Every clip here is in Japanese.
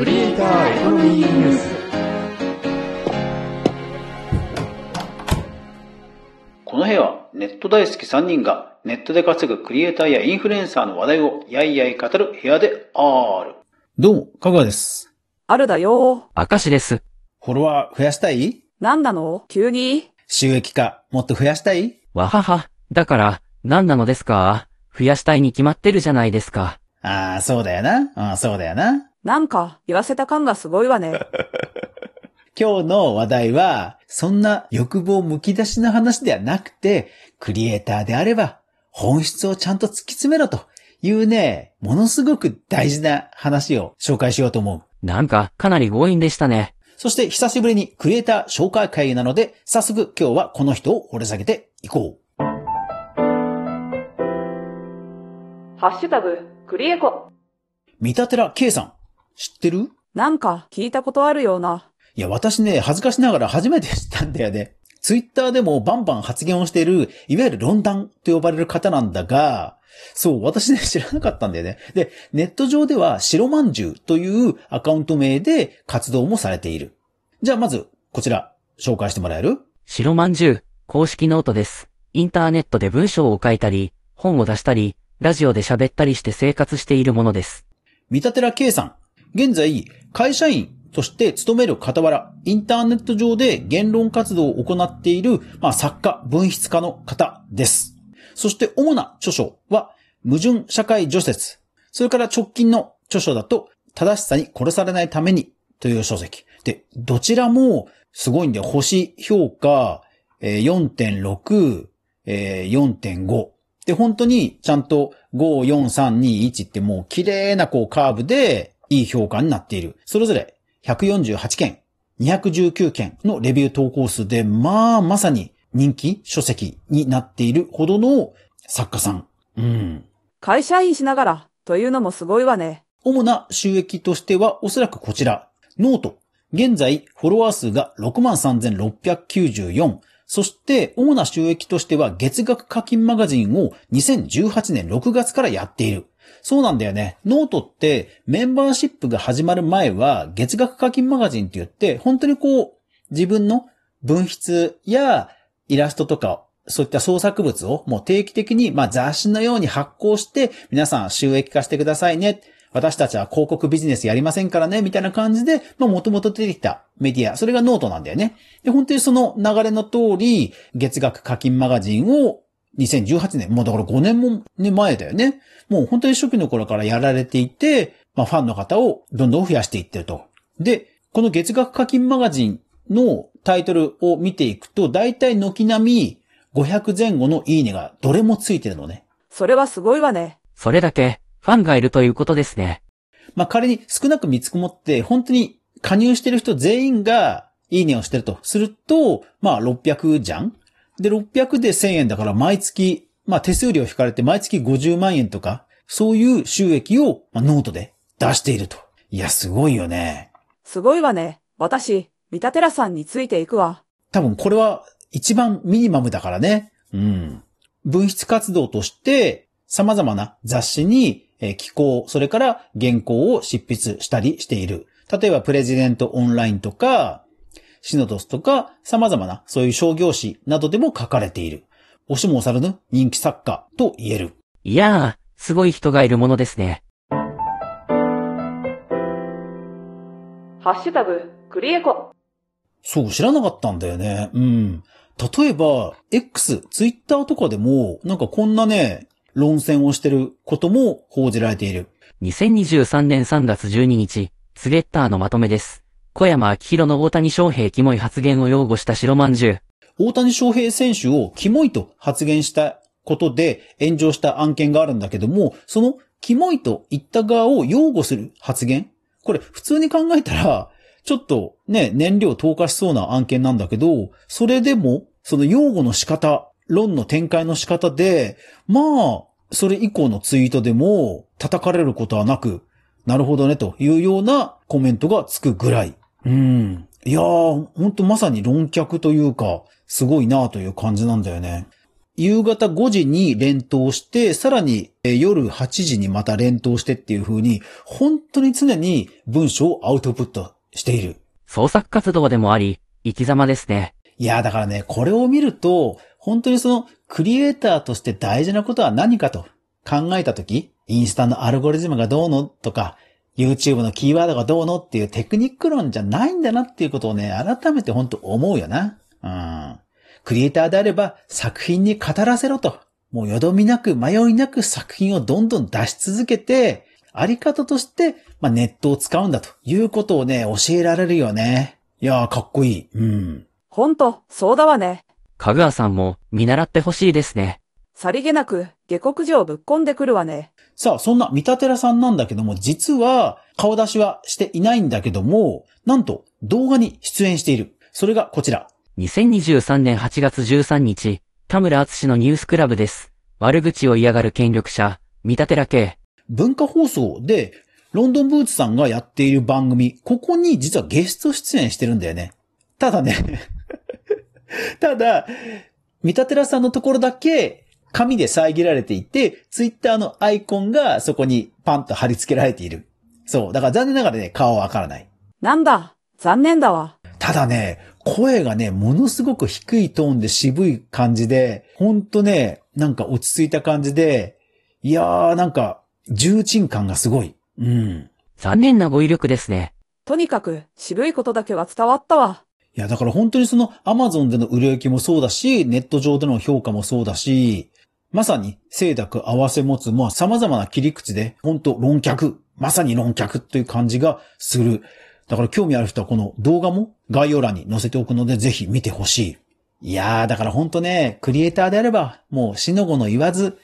クリエイターエコノミーニュースこの部屋はネット大好き3人がネットで稼ぐクリエイターやインフルエンサーの話題をやいやい語る部屋である。どうも、かぐわです。あるだよ。明石です。フォロワー増やしたい？なんなの？急に？収益化もっと増やしたい？わはは。だから、何なのですか？増やしたいに決まってるじゃないですか。ああ、そうだよな。ああ、そうだよな。なんか言わせた感がすごいわね。今日の話題は、そんな欲望むき出しな話ではなくて、クリエイターであれば、本質をちゃんと突き詰めろというね、ものすごく大事な話を紹介しようと思う。なんか、かなり強引でしたね。そして久しぶりにクリエイター紹介会なので、早速今日はこの人を掘り下げていこう。ハッシュタグ、クリエコ。御田寺圭さん。知ってる？なんか聞いたことあるような。いや、私ね、恥ずかしながら初めて知ったんだよね。ツイッターでもバンバン発言をしている、いわゆる論壇と呼ばれる方なんだが、そう、私ね、知らなかったんだよね。で、ネット上では白まんじゅうというアカウント名で活動もされている。じゃあまず、こちら、紹介してもらえる？白まんじゅう、公式ノートです。インターネットで文章を書いたり、本を出したり、ラジオで喋ったりして生活しているものです。三田寺圭さん。現在、会社員として勤める傍ら、インターネット上で言論活動を行っている、まあ、作家、文筆家の方です。そして主な著書は、矛盾社会除雪。それから直近の著書だと、正しさに殺されないためにという書籍。で、どちらもすごいんだよ。星評価、えー4.6、えー4.5。で、本当にちゃんと5、4、3、2、1ってもう綺麗なこうカーブでいい評価になっている。それぞれ148件、219件のレビュー投稿数で、まあ、まさに人気書籍になっているほどの作家さん。うん。会社員しながら、というのもすごいわね。主な収益としてはおそらくこちら。ノート。現在、フォロワー数が63,694。そして、主な収益としては月額課金マガジンを2018年6月からやっている。そうなんだよね。ノートってメンバーシップが始まる前は月額課金マガジンって言って、本当にこう、自分の文筆やイラストとか、そういった創作物をもう定期的に、まあ雑誌のように発行して、皆さん収益化してくださいね。私たちは広告ビジネスやりませんからね、みたいな感じで、まあもともと出てきたメディア、それがノートなんだよね。で、本当にその流れの通り、月額課金マガジンを2018年、もうだから5年も、ね、前だよね。もう本当に初期の頃からやられていて、まあファンの方をどんどん増やしていってると。で、この月額課金マガジンのタイトルを見ていくと、だいたい軒並み500前後のいいねがどれもついてるのね。それはすごいわね。それだけ、ファンがいるということですね。まあ仮に少なく見積もって、本当に加入してる人全員がいいねをしてるとすると、まあ600じゃんで、600で1000円だから毎月、まあ手数料引かれて毎月50万円とか、そういう収益を、まあ、ノートで出していると。いや、すごいよね。すごいわね。私、御田寺さんについていくわ。多分これは一番ミニマムだからね。うん。文筆活動として様々な雑誌にえー寄稿、それから原稿を執筆したりしている。例えばプレジデントオンラインとか、シノドスとか様々なそういう商業誌などでも書かれている。押しも押されぬ人気作家と言える。いやー、すごい人がいるものですね。ハッシュタグ、クリエコ。そう、知らなかったんだよね。うん。例えば、X、Twitter とかでも、なんかこんなね、論戦をしてることも報じられている。2023年3月12日、ツゲッターのまとめです。小山明宏の大谷翔平キモい発言を擁護した白まんじゅう。大谷翔平選手をキモいと発言したことで炎上した案件があるんだけども、そのキモいと言った側を擁護する発言？これ普通に考えたら、ちょっとね、燃料投下しそうな案件なんだけど、それでも、その擁護の仕方、論の展開の仕方で、まあ、それ以降のツイートでも叩かれることはなく、なるほどねというようなコメントがつくぐらい。うん。いやー、ほんとまさに論客というか、すごいなという感じなんだよね。夕方5時に連投して、さらにえー夜8時にまた連投してっていう風に、本当に常に文章をアウトプットしている。創作活動でもあり、生き様ですね。いや、だからね、これを見ると、本当にその、クリエイターとして大事なことは何かと考えたとき、インスタのアルゴリズムがどうのとか、YouTube のキーワードがどうのっていうテクニック論じゃないんだなっていうことをね、改めて本当思うよな。うん。クリエイターであれば作品に語らせろと。もうよどみなく迷いなく作品をどんどん出し続けて、あり方として、まあ、ネットを使うんだということをね、教えられるよね。いやー、かっこいい。うん。ほんと、そうだわね。かぐわさんも見習ってほしいですね。さりげなく下克上ぶっこんでくるわね。さあ、そんな三田寺さんなんだけども、実は顔出しはしていないんだけども、なんと動画に出演している。それがこちら。2023年8月13日、田村敦のニュースクラブです。悪口を嫌がる権力者、三田寺系。文化放送で、ロンドンブーツさんがやっている番組、ここに実はゲスト出演してるんだよね。ただね、ただ、三田寺さんのところだけ、紙で遮られていて、ツイッターのアイコンがそこにパンと貼り付けられている。そう。だから残念ながらね、顔はわからない。なんだ、残念だわ。ただね、声がね、ものすごく低いトーンで渋い感じで、ほんとね、なんか落ち着いた感じで、いやーなんか、重鎮感がすごい。うん。残念な語彙力ですね。とにかく渋いことだけは伝わったわ。いや、だから本当にその Amazon での売れ行きもそうだし、ネット上での評価もそうだし、まさに清濁合わせ持つ、ま様々な切り口で、本当論客、まさに論客という感じがする。だから興味ある人はこの動画も概要欄に載せておくのでぜひ見てほしい。いやー、だから本当ね、クリエイターであれば、もう死の子の言わず、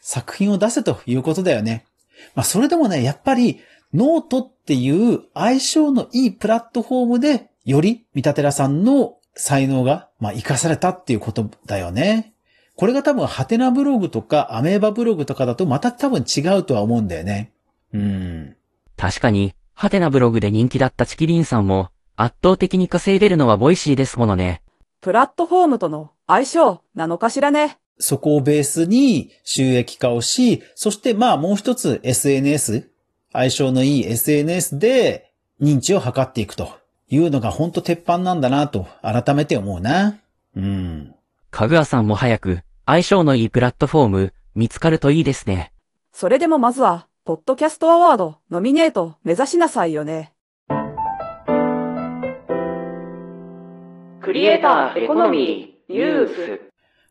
作品を出せということだよね。まあそれでもね、やっぱり、ノートっていう相性のいいプラットフォームで、より御田寺さんの才能が、まあ、活かされたっていうことだよね。これが多分、ハテナブログとか、アメーバブログとかだとまた多分違うとは思うんだよね。うん。確かに、ハテナブログで人気だったチキリンさんも、圧倒的に稼いでるのは Voicy ですものね。プラットフォームとの相性なのかしらね。そこをベースに収益化をし、そしてまあもう一つ SNS、相性のいい SNS で認知を図っていくというのが本当鉄板なんだなと改めて思うな。うん。かぐわさんも早く、相性のいいプラットフォーム、見つかるといいですね。それでもまずは、ポッドキャストアワードノミネート目指しなさいよね。クリエイターエコノミーニュース。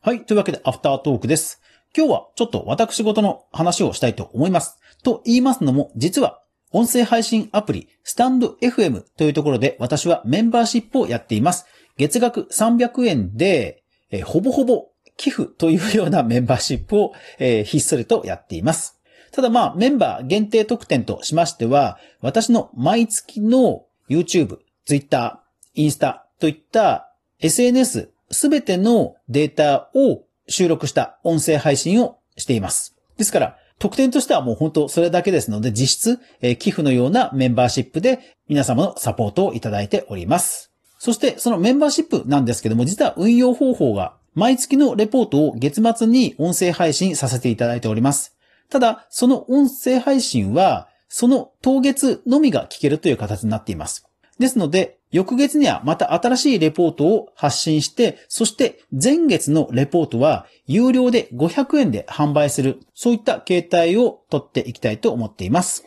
はい。というわけで、アフタートークです。今日はちょっと私事の話をしたいと思います。と言いますのも、実は、音声配信アプリ、スタンド FM というところで私はメンバーシップをやっています。月額300円で、えーほぼほぼ寄付というようなメンバーシップを、えーひっそりとやっています。ただまあ、メンバー限定特典としましては、私の毎月の YouTube、Twitter、インスタといった SNS すべてのデータを収録した音声配信をしています。ですから、特典としてはもう本当それだけですので、実質、え寄付のようなメンバーシップで皆様のサポートをいただいております。そして、そのメンバーシップなんですけども、実は運用方法が、毎月のレポートを月末に音声配信させていただいております。ただ、その音声配信は、その当月のみが聞けるという形になっています。ですので、翌月にはまた新しいレポートを発信して、そして前月のレポートは有料で500円で販売する、そういった形態を取っていきたいと思っています。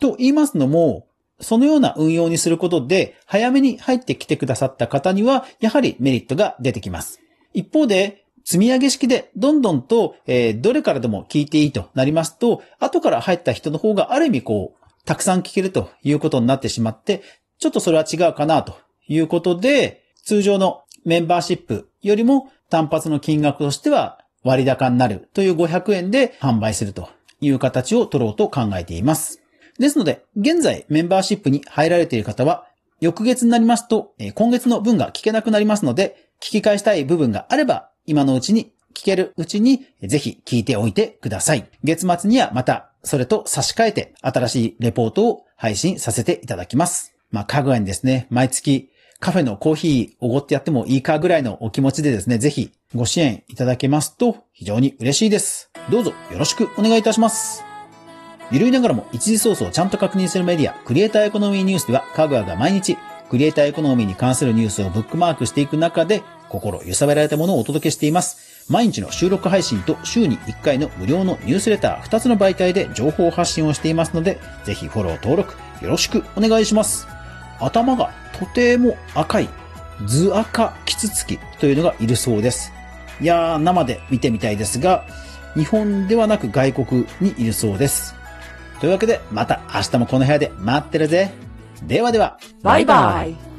と言いますのも、そのような運用にすることで、早めに入ってきてくださった方には、やはりメリットが出てきます。一方で、積み上げ式でどんどんと、えーどれからでも聞いていいとなりますと、後から入った人の方がある意味こう、たくさん聞けるということになってしまって、ちょっとそれは違うかなということで、通常のメンバーシップよりも単発の金額としては割高になるという500円で販売するという形を取ろうと考えています。ですので、現在メンバーシップに入られている方は、翌月になりますと、えー今月の分が聞けなくなりますので、聞き返したい部分があれば、今のうちに聞けるうちに、ぜひ聞いておいてください。月末にはまた、それと差し替えて、新しいレポートを配信させていただきます。まあ、かぐわにですね、毎月カフェのコーヒーおごってやってもいいかぐらいのお気持ちでですね、ぜひご支援いただけますと非常に嬉しいです。どうぞよろしくお願いいたします。ゆるいながらも一時ソースをちゃんと確認する。メディア、クリエイターエコノミーニュースでは、かぐわが毎日、クリエイターエコノミーに関するニュースをブックマークしていく中で、心揺さぶられたものをお届けしています。毎日の収録配信と週に1回の無料のニュースレター2つの媒体で情報発信をしていますので、ぜひフォロー登録よろしくお願いします。頭がとても赤い、図赤キツツキというのがいる。そうです。いやー、生で見てみたいですが、日本ではなく外国にいる。そうです。というわけで、また明日もこの部屋で待ってるぜ。ではでは。バイバイ。